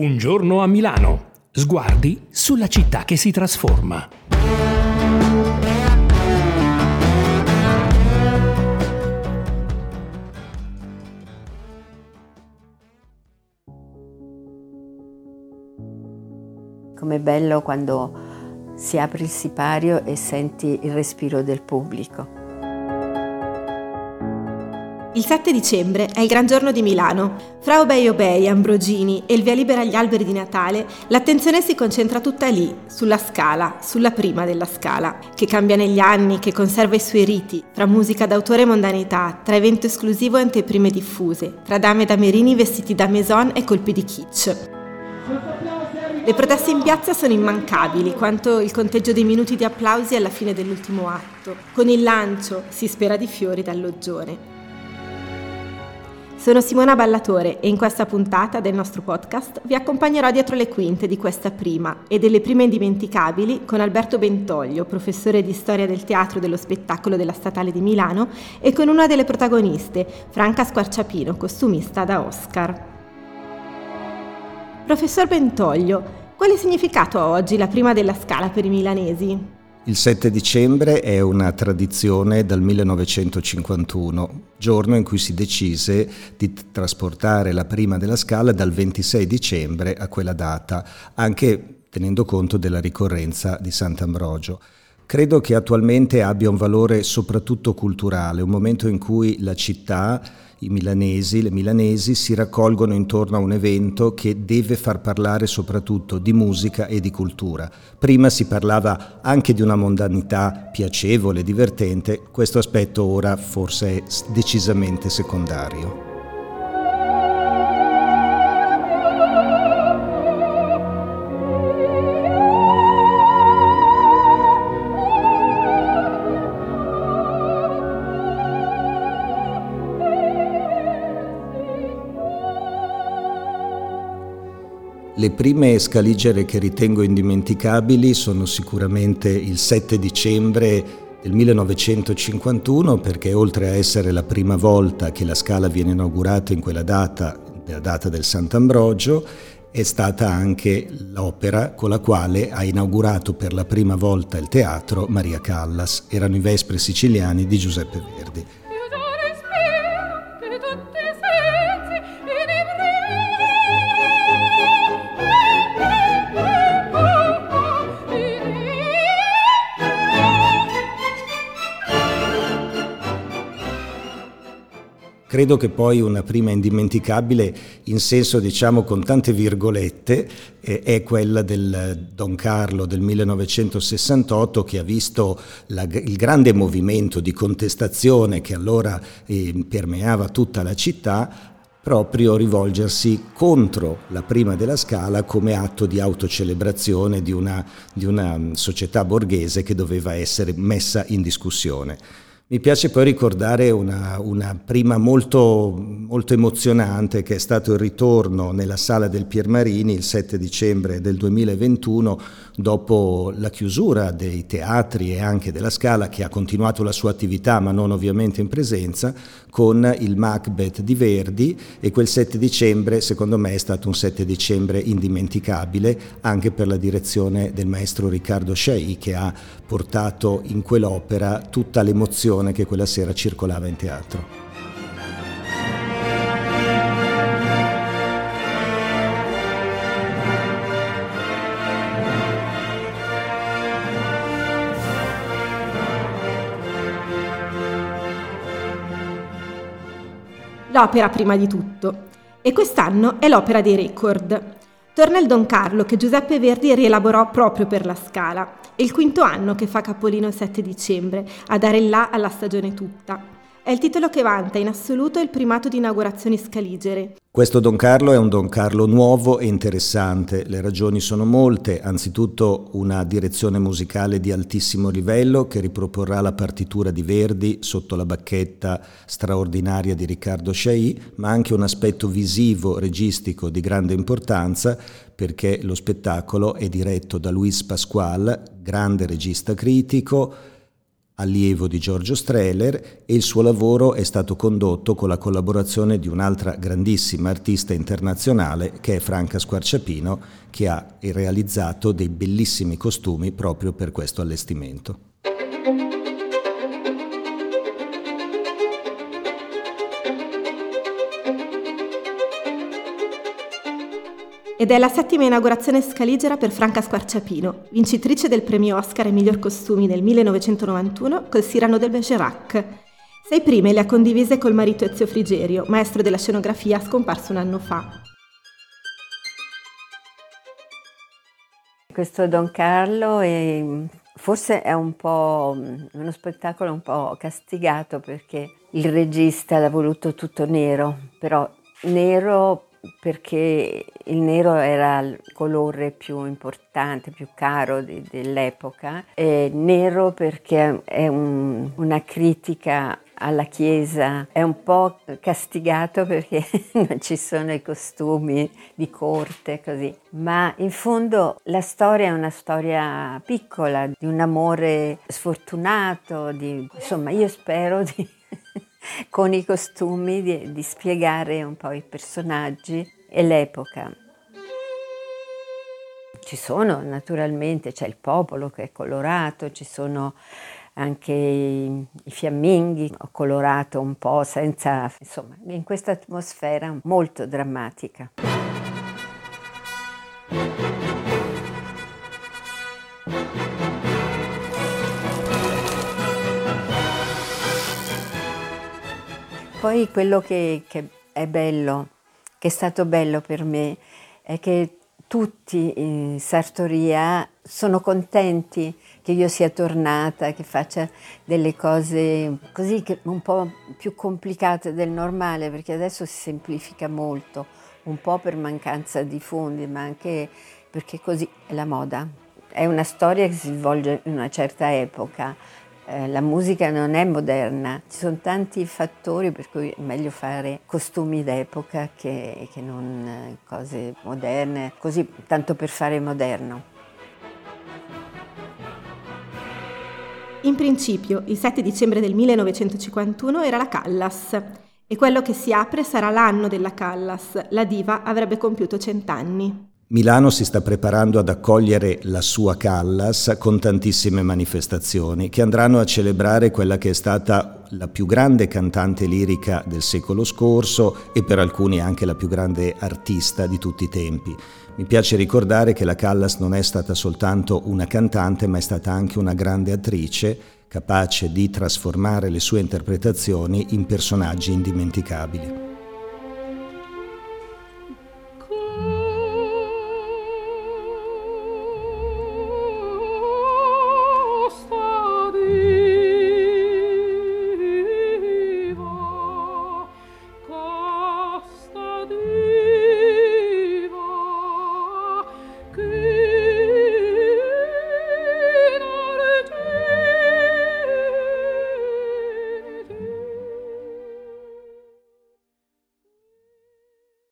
Un giorno a Milano. Sguardi sulla città che si trasforma. Com'è bello quando si apre il sipario e senti il respiro del pubblico. Il 7 dicembre è il gran giorno di Milano. Fra Obei Obei, Ambrogini e il via libera agli alberi di Natale, l'attenzione si concentra tutta lì, sulla scala, sulla prima della scala, che cambia negli anni, che conserva i suoi riti, tra musica d'autore e mondanità, tra evento esclusivo e anteprime diffuse, tra dame da merini vestiti da maison e colpi di kitsch. Le proteste in piazza sono immancabili, quanto il conteggio dei minuti di applausi alla fine dell'ultimo atto, con il lancio, si spera di fiori, dal loggione. Sono Simona Ballatore e in questa puntata del nostro podcast vi accompagnerò dietro le quinte di questa prima e delle prime indimenticabili con Alberto Bentoglio, professore di storia del teatro e dello spettacolo della Statale di Milano, e con una delle protagoniste, Franca Squarciapino, costumista da Oscar. Professor Bentoglio, quale significato ha oggi la prima della scala per i milanesi? Il 7 dicembre è una tradizione dal 1951, giorno in cui si decise di trasportare la prima della scala dal 26 dicembre a quella data, anche tenendo conto della ricorrenza di Sant'Ambrogio. Credo che attualmente abbia un valore soprattutto culturale, un momento in cui la città i milanesi, le milanesi si raccolgono intorno a un evento che deve far parlare soprattutto di musica e di cultura. Prima si parlava anche di una mondanità piacevole, divertente, questo aspetto ora forse è decisamente secondario. Le prime scaligere che ritengo indimenticabili sono sicuramente il 7 dicembre del 1951 perché oltre a essere la prima volta che la Scala viene inaugurata in quella data, la data del Sant'Ambrogio, è stata anche l'opera con la quale ha inaugurato per la prima volta il teatro Maria Callas. Erano i Vespri siciliani di Giuseppe Verdi. Credo che poi una prima indimenticabile, in senso diciamo con tante virgolette, eh, è quella del Don Carlo del 1968 che ha visto la, il grande movimento di contestazione che allora eh, permeava tutta la città proprio rivolgersi contro la prima della scala come atto di autocelebrazione di una, di una società borghese che doveva essere messa in discussione. Mi piace poi ricordare una, una prima molto, molto, emozionante che è stato il ritorno nella sala del Piermarini il 7 dicembre del 2021 dopo la chiusura dei teatri e anche della Scala che ha continuato la sua attività ma non ovviamente in presenza con il Macbeth di Verdi e quel 7 dicembre secondo me è stato un 7 dicembre indimenticabile anche per la direzione del maestro Riccardo Scei che ha portato in quell'opera tutta l'emozione che quella sera circolava in teatro. L'opera prima di tutto. E quest'anno è l'opera dei record. Torna il Don Carlo che Giuseppe Verdi rielaborò proprio per la Scala. È il quinto anno che fa capolino il 7 dicembre, a dare il là alla stagione tutta. È il titolo che vanta in assoluto il primato di inaugurazioni scaligere. Questo Don Carlo è un Don Carlo nuovo e interessante. Le ragioni sono molte. Anzitutto una direzione musicale di altissimo livello che riproporrà la partitura di Verdi sotto la bacchetta straordinaria di Riccardo Sciai, ma anche un aspetto visivo, registico di grande importanza perché lo spettacolo è diretto da Luis Pasquale, grande regista critico, allievo di Giorgio Strehler e il suo lavoro è stato condotto con la collaborazione di un'altra grandissima artista internazionale che è Franca Squarciapino che ha realizzato dei bellissimi costumi proprio per questo allestimento. Ed è la settima inaugurazione scaligera per Franca Squarciapino, vincitrice del premio Oscar ai miglior costumi nel 1991 col Cyrano del Bergerac. Sei prime le ha condivise col marito Ezio Frigerio, maestro della scenografia scomparso un anno fa. Questo Don Carlo è, forse è un po' uno spettacolo un po' castigato perché il regista l'ha voluto tutto nero, però nero perché il nero era il colore più importante, più caro di, dell'epoca, e nero perché è un, una critica alla Chiesa, è un po' castigato perché non ci sono i costumi di corte così, ma in fondo la storia è una storia piccola, di un amore sfortunato, di, insomma io spero di con i costumi di, di spiegare un po' i personaggi e l'epoca. Ci sono naturalmente, c'è il popolo che è colorato, ci sono anche i, i fiamminghi, ho colorato un po' senza, insomma, in questa atmosfera molto drammatica. Poi quello che, che è bello, che è stato bello per me, è che tutti in Sartoria sono contenti che io sia tornata, che faccia delle cose così un po' più complicate del normale, perché adesso si semplifica molto, un po' per mancanza di fondi, ma anche perché così è la moda. È una storia che si svolge in una certa epoca la musica non è moderna, ci sono tanti fattori per cui è meglio fare costumi d'epoca che, che non eh, cose moderne, così tanto per fare moderno. In principio, il 7 dicembre del 1951 era la Callas e quello che si apre sarà l'anno della Callas. La diva avrebbe compiuto cent'anni. Milano si sta preparando ad accogliere la sua Callas con tantissime manifestazioni che andranno a celebrare quella che è stata la più grande cantante lirica del secolo scorso e per alcuni anche la più grande artista di tutti i tempi. Mi piace ricordare che la Callas non è stata soltanto una cantante ma è stata anche una grande attrice capace di trasformare le sue interpretazioni in personaggi indimenticabili.